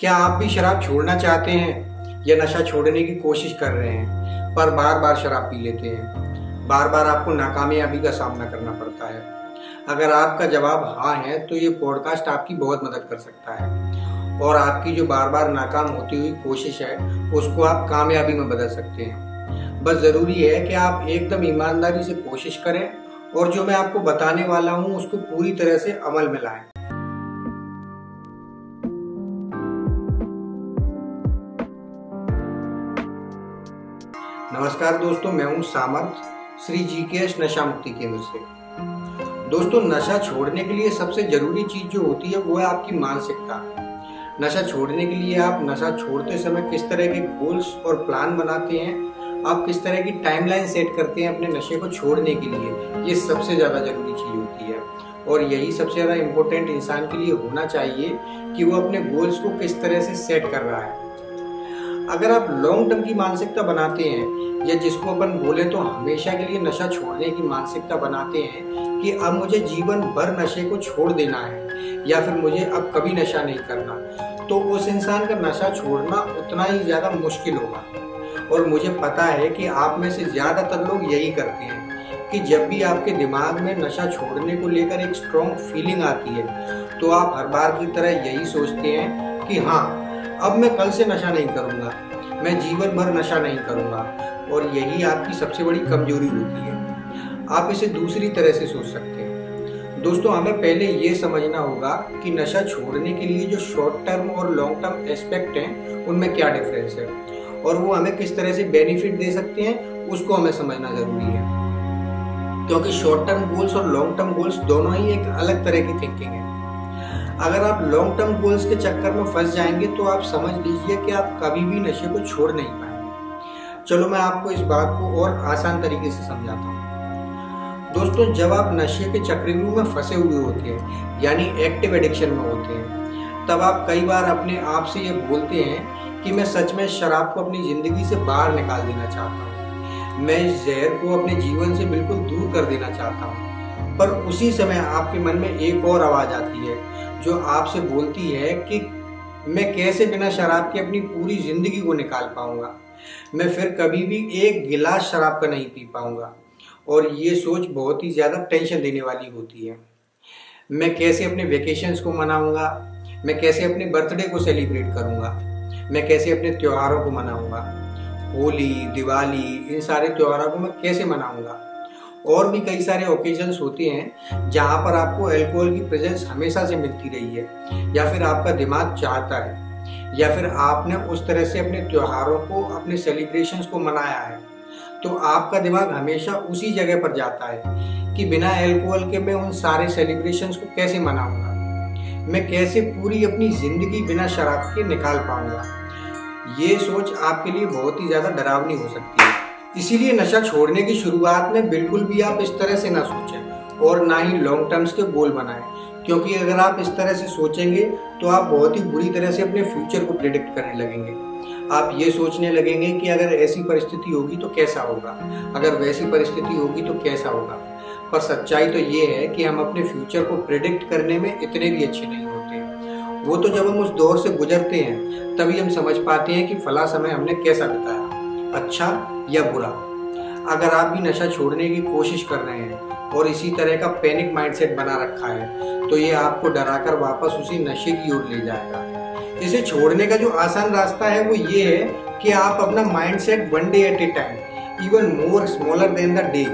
क्या आप भी शराब छोड़ना चाहते हैं या नशा छोड़ने की कोशिश कर रहे हैं? पर बार बार शराब पी लेते हैं। बार बार आपको नाकामयाबी का सामना करना पड़ता है। अगर आपका जवाब हाँ है तो ये पॉडकास्ट आपकी बहुत मदद कर सकता है। और आपकी जो बार बार नाकाम होती हुई कोशिश है, उसको आप कामयाबी में बदल सकते हैं। बस ज़रूरी है कि आप एकदम ईमानदारी से कोशिश करें और जो मैं आपको बताने वाला हूँ, उसको पूरी तरह से अमल में लाएँ। नमस्कार दोस्तों, मैं हूँ सामर्थ श्री जी के नशा मुक्ति केंद्र से। दोस्तों, नशा छोड़ने के लिए सबसे ज़रूरी चीज़ जो होती है, वो है आपकी मानसिकता। नशा छोड़ने के लिए आप नशा छोड़ते समय किस तरह के गोल्स और प्लान बनाते हैं, आप किस तरह की टाइमलाइन सेट करते हैं अपने नशे को छोड़ने के लिए, ये सबसे ज़्यादा ज़रूरी चीज़ होती है। और यही सबसे ज़्यादा इम्पोर्टेंट इंसान के लिए होना चाहिए कि वो अपने गोल्स को किस तरह से सेट कर रहा है। अगर आप लॉन्ग टर्म की मानसिकता बनाते हैं, या जिसको अपन बोले तो हमेशा के लिए नशा छोड़ने की मानसिकता बनाते हैं कि अब मुझे जीवन भर नशे को छोड़ देना है, या फिर मुझे अब कभी नशा नहीं करना तो उस इंसान का नशा छोड़ना उतना ही ज़्यादा मुश्किल होगा। और मुझे पता है कि आप में से ज़्यादातर लोग यही करते हैं कि जब भी आपके दिमाग में नशा छोड़ने को लेकर एक स्ट्रॉन्ग फीलिंग आती है तो आप हर बार की तरह यही सोचते हैं कि हाँ अब मैं कल से नशा नहीं करूँगा। मैं जीवन भर नशा नहीं करूँगा। और यही आपकी सबसे बड़ी कमज़ोरी होती है। आप इसे दूसरी तरह से सोच सकते हैं। दोस्तों, हमें पहले ये समझना होगा कि नशा छोड़ने के लिए जो शॉर्ट टर्म और लॉन्ग टर्म एस्पेक्ट हैं, उनमें क्या डिफरेंस है? और वो हमें किस तरह से बेनिफिट दे सकते हैं, उसको हमें समझना ज़रूरी है। क्योंकि शॉर्ट टर्म गोल्स और लॉन्ग टर्म गोल्स दोनों ही एक अलग तरह की थिंकिंग है। अगर आप लॉन्ग टर्म गोल्स के चक्कर में फंस जाएँगे तो आप समझ लीजिए कि आप कभी भी नशे को छोड़ नहीं पाएँगे। चलो, मैं आपको इस बात को और आसान तरीके से समझाता हूँ। दोस्तों, जब आप नशे के चक्रव्यूह में फंसे हुए होते हैं, यानी एक्टिव एडिक्शन में होते हैं, तब आप कई बार अपने आप से ये बोलते हैं कि मैं सच में शराब को अपनी ज़िंदगी से बाहर निकाल देना चाहता हूँ। मैं इस जहर को अपने जीवन से बिल्कुल दूर कर देना चाहता हूँ। पर उसी समय आपके मन में एक और आवाज़ आती है जो आपसे बोलती है कि मैं कैसे बिना शराब के अपनी पूरी ज़िंदगी को निकाल पाऊँगा? मैं फिर कभी भी एक गिलास शराब का नहीं पी पाऊँगा। और ये सोच बहुत ही ज़्यादा टेंशन देने वाली होती है। मैं कैसे अपने वेकेशंस को मनाऊँगा? मैं कैसे अपने बर्थडे को सेलिब्रेट करूँगा? मैं कैसे अपने त्योहारों को मनाऊँगा? होली, दिवाली, इन सारे त्योहारों को मैं कैसे मनाऊँगा? और भी कई सारे ओकेजन्स होते हैं जहाँ पर आपको अल्कोहल की प्रेजेंस हमेशा से मिलती रही है, या फिर आपका दिमाग चाहता है, या फिर आपने उस तरह से अपने त्योहारों को, अपने सेलिब्रेशंस को मनाया है तो आपका दिमाग हमेशा उसी जगह पर जाता है कि बिना एल्कोहल के मैं उन सारे सेलिब्रेशंस को कैसे मनाऊँगा? मैं कैसे पूरी अपनी ज़िंदगी बिना शराब के निकाल पाऊँगा? ये सोच आपके लिए बहुत ही ज़्यादा डरावनी हो सकती है। इसीलिए नशा छोड़ने की शुरुआत में बिल्कुल भी आप इस तरह से ना सोचें और ना ही लॉन्ग टर्म्स के गोल बनाएँ। क्योंकि अगर आप इस तरह से सोचेंगे तो आप बहुत ही बुरी तरह से अपने फ्यूचर को प्रिडिक्ट करने लगेंगे। आप ये सोचने लगेंगे कि अगर ऐसी परिस्थिति होगी तो कैसा होगा? अगर वैसी परिस्थिति होगी तो कैसा होगा? पर सच्चाई तो ये है कि हम अपने फ्यूचर को प्रिडिक्ट करने में इतने भी अच्छे नहीं होते। वो तो जब हम उस दौर से गुजरते हैं, तभी हम समझ पाते हैं कि फला समय हमने कैसा बिताया। अच्छा या बुरा। अगर आप भी नशा छोड़ने की कोशिश कर रहे हैं और इसी तरह का पैनिक माइंडसेट बना रखा है तो ये आपको डराकर वापस उसी नशे की ओर ले जाएगा। इसे छोड़ने का जो आसान रास्ता है वो ये है कि आप अपना mindset one day at a time even more smaller than the day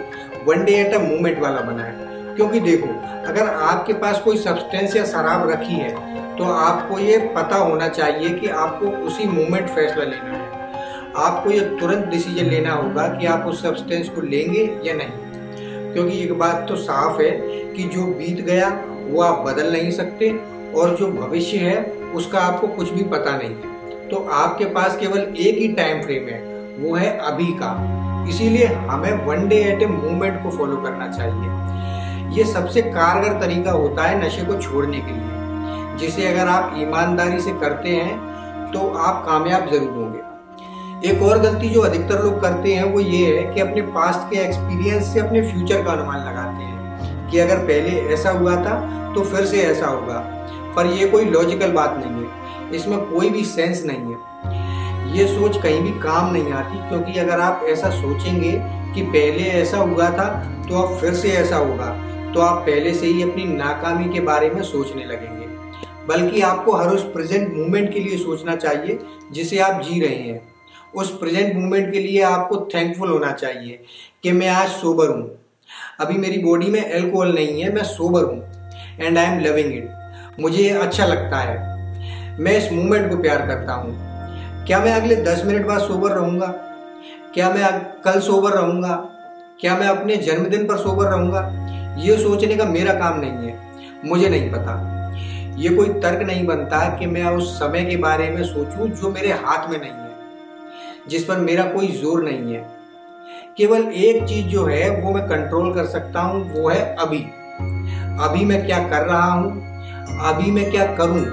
one day at a moment वाला बनाए। क्योंकि देखो, अगर आपके पास कोई सब्सटेंस या शराब रखी है तो आपको ये पता होना चाहिए कि आपको उसी मोमेंट फैसला लेना है। आपको ये तुरंत डिसीज़न लेना होगा कि आप उस सब्सटेंस को लेंगे या नहीं। क्योंकि एक बात तो साफ़ है कि जो बीत गया, वो आप बदल नहीं सकते और जो भविष्य है, उसका आपको कुछ भी पता नहीं है। तो आपके पास केवल एक ही टाइम फ्रेम है, वो है अभी का। इसीलिए हमें one day at a movement को फॉलो करना चाहिए। ये सबसे कारगर तरीका होता है नशे को छोड़ने के लिए। जिसे अगर आप ईमानदारी से करते हैं तो आप कामयाब ज़रूर होंगे। एक और गलती जो अधिकतर लोग करते हैं वो ये है कि अपने पास्ट के एक्सपीरियंस से अपने फ्यूचर का अनुमान लगाते हैं कि अगर पहले ऐसा हुआ था तो फिर से ऐसा होगा। पर यह कोई लॉजिकल बात नहीं है। इसमें कोई भी सेंस नहीं है। ये सोच कहीं भी काम नहीं आती, क्योंकि अगर आप ऐसा सोचेंगे कि पहले ऐसा हुआ था तो अब फिर से ऐसा होगा तो आप पहले से ही अपनी नाकामी के बारे में सोचने लगेंगे। बल्कि आपको हर उस प्रेजेंट मोमेंट के लिए सोचना चाहिए, जिसे आप जी रहे हैं। उस प्रेजेंट मोमेंट के लिए आपको थैंकफुल होना चाहिए कि मैं आज सोबर हूँ। अभी मेरी बॉडी में एल्कोहल नहीं है, मैं सोबर हूँ। And I am loving it मुझे अच्छा लगता है। मैं इस मोमेंट को प्यार करता हूँ। क्या मैं अगले दस मिनट बाद सोबर रहूँगा? क्या मैं कल सोबर रहूँगा? क्या मैं अपने जन्मदिन पर सोबर रहूँगा? ये सोचने का मेरा काम नहीं है। मुझे नहीं पता। ये कोई तर्क नहीं बनता कि मैं उस समय के बारे में सोचूं जो मेरे हाथ में नहीं जिस पर मेरा कोई ज़ोर नहीं है। केवल एक चीज़ जो है, वो मैं कंट्रोल कर सकता हूँ, वो है अभी। अभी मैं क्या कर रहा हूँ? अभी मैं क्या करूँ?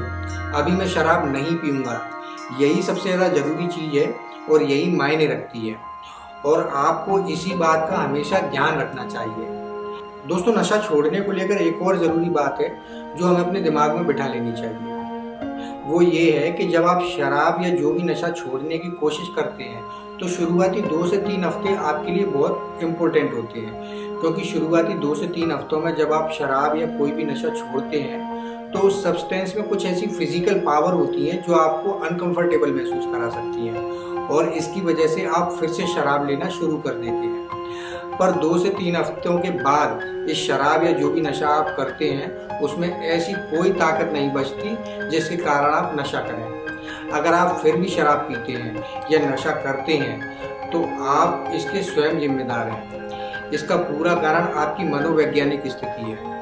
अभी मैं शराब नहीं पीऊँगा। यही सबसे ज़्यादा ज़रूरी चीज़ है और यही मायने रखती है। और आपको इसी बात का हमेशा ध्यान रखना चाहिए। दोस्तों, नशा छोड़ने को लेकर एक और ज़रूरी बात है, जो हमें अपने दिमाग में बिठा लेनी चाहिए। वो ये है कि जब आप शराब या जो भी नशा छोड़ने की कोशिश करते हैं तो शुरुआती दो से तीन हफ़्ते आपके लिए बहुत इम्पोर्टेंट होते हैं। क्योंकि शुरुआती दो से तीन हफ्तों में जब आप शराब या कोई भी नशा छोड़ते हैं तो उस सब्सटेंस में कुछ ऐसी फ़िज़िकल पावर होती है जो आपको अनकंफर्टेबल महसूस करा सकती है। और इसकी वजह से आप फिर से शराब लेना शुरू कर देते हैं। पर दो से तीन हफ्तों के बाद इस शराब या जो भी नशा आप करते हैं, उसमें ऐसी कोई ताकत नहीं बचती जिसके कारण आप नशा करें। अगर आप फिर भी शराब पीते हैं या नशा करते हैं तो आप इसके स्वयं जिम्मेदार हैं। इसका पूरा कारण आपकी मनोवैज्ञानिक स्थिति है।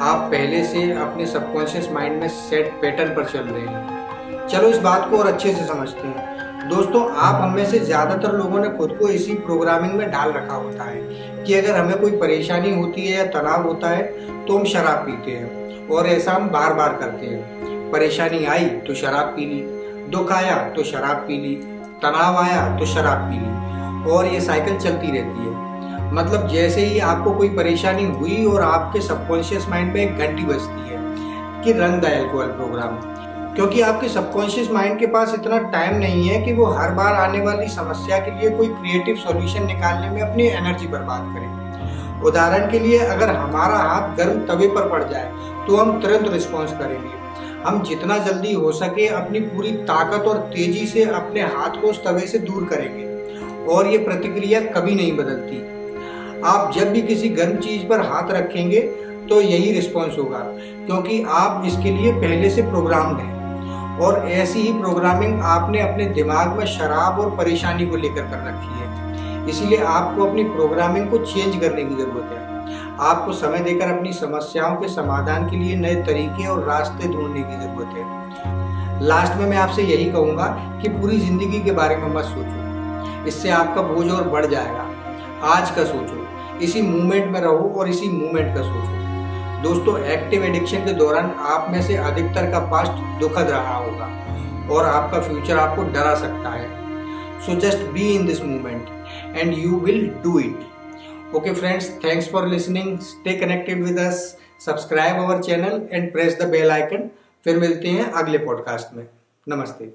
आप पहले से अपने सबकॉन्शियस माइंड में सेट पैटर्न पर चल रहे हैं। चलो इस बात को और अच्छे से समझते हैं। दोस्तों, आप हमें से ज़्यादातर लोगों ने खुद को इसी प्रोग्रामिंग में डाल रखा होता है कि अगर हमें कोई परेशानी होती है या तनाव होता है तो हम शराब पीते हैं और ऐसा हम बार बार करते हैं। परेशानी आई तो शराब पी ली, दुख आया तो शराब पी ली, तनाव आया तो शराब पी ली और ये साइकिल चलती रहती है। मतलब जैसे ही आपको कोई परेशानी हुई और आपके सबकॉन्शियस माइंड में एक घंटी बजती है कि रंग द एल्कोहल प्रोग्राम क्योंकि आपके सबकॉन्शियस माइंड के पास इतना टाइम नहीं है कि वो हर बार आने वाली समस्या के लिए कोई क्रिएटिव सॉल्यूशन निकालने में अपनी एनर्जी बर्बाद करे। उदाहरण के लिए अगर हमारा हाथ गर्म तवे पर पड़ जाए तो हम तुरंत रिस्पॉन्स करेंगे। हम जितना जल्दी हो सके अपनी पूरी ताकत और तेज़ी से अपने हाथ को उस तवे से दूर करेंगे, और ये प्रतिक्रिया कभी नहीं बदलती। आप जब भी किसी गर्म चीज़ पर हाथ रखेंगे तो यही रिस्पॉन्स होगा, क्योंकि आप इसके लिए पहले से प्रोग्राम्ड हैं। और ऐसी ही प्रोग्रामिंग आपने अपने दिमाग में शराब और परेशानी को लेकर कर रखी है। इसीलिए आपको अपनी प्रोग्रामिंग को चेंज करने की ज़रूरत है। आपको समय देकर अपनी समस्याओं के समाधान के लिए नए तरीके और रास्ते ढूँढने की ज़रूरत है। लास्ट में मैं आपसे यही कहूँगा कि पूरी ज़िंदगी के बारे में मत सोचो। इससे आपका बोझ और बढ़ जाएगा। आज का सोचो। इसी मूवमेंट में रहो और इसी मूवमेंट का सोचो। दोस्तों एक्टिव एडिक्शन के दौरान आप में से अधिकतर का पास्ट दुखद रहा होगा और आपका फ्यूचर आपको डरा सकता है so just be in this movement and you will do it Okay friends, thanks for listening. Stay connected with us. Subscribe our channel and press the bell icon. फिर मिलते हैं अगले पॉडकास्ट में नमस्ते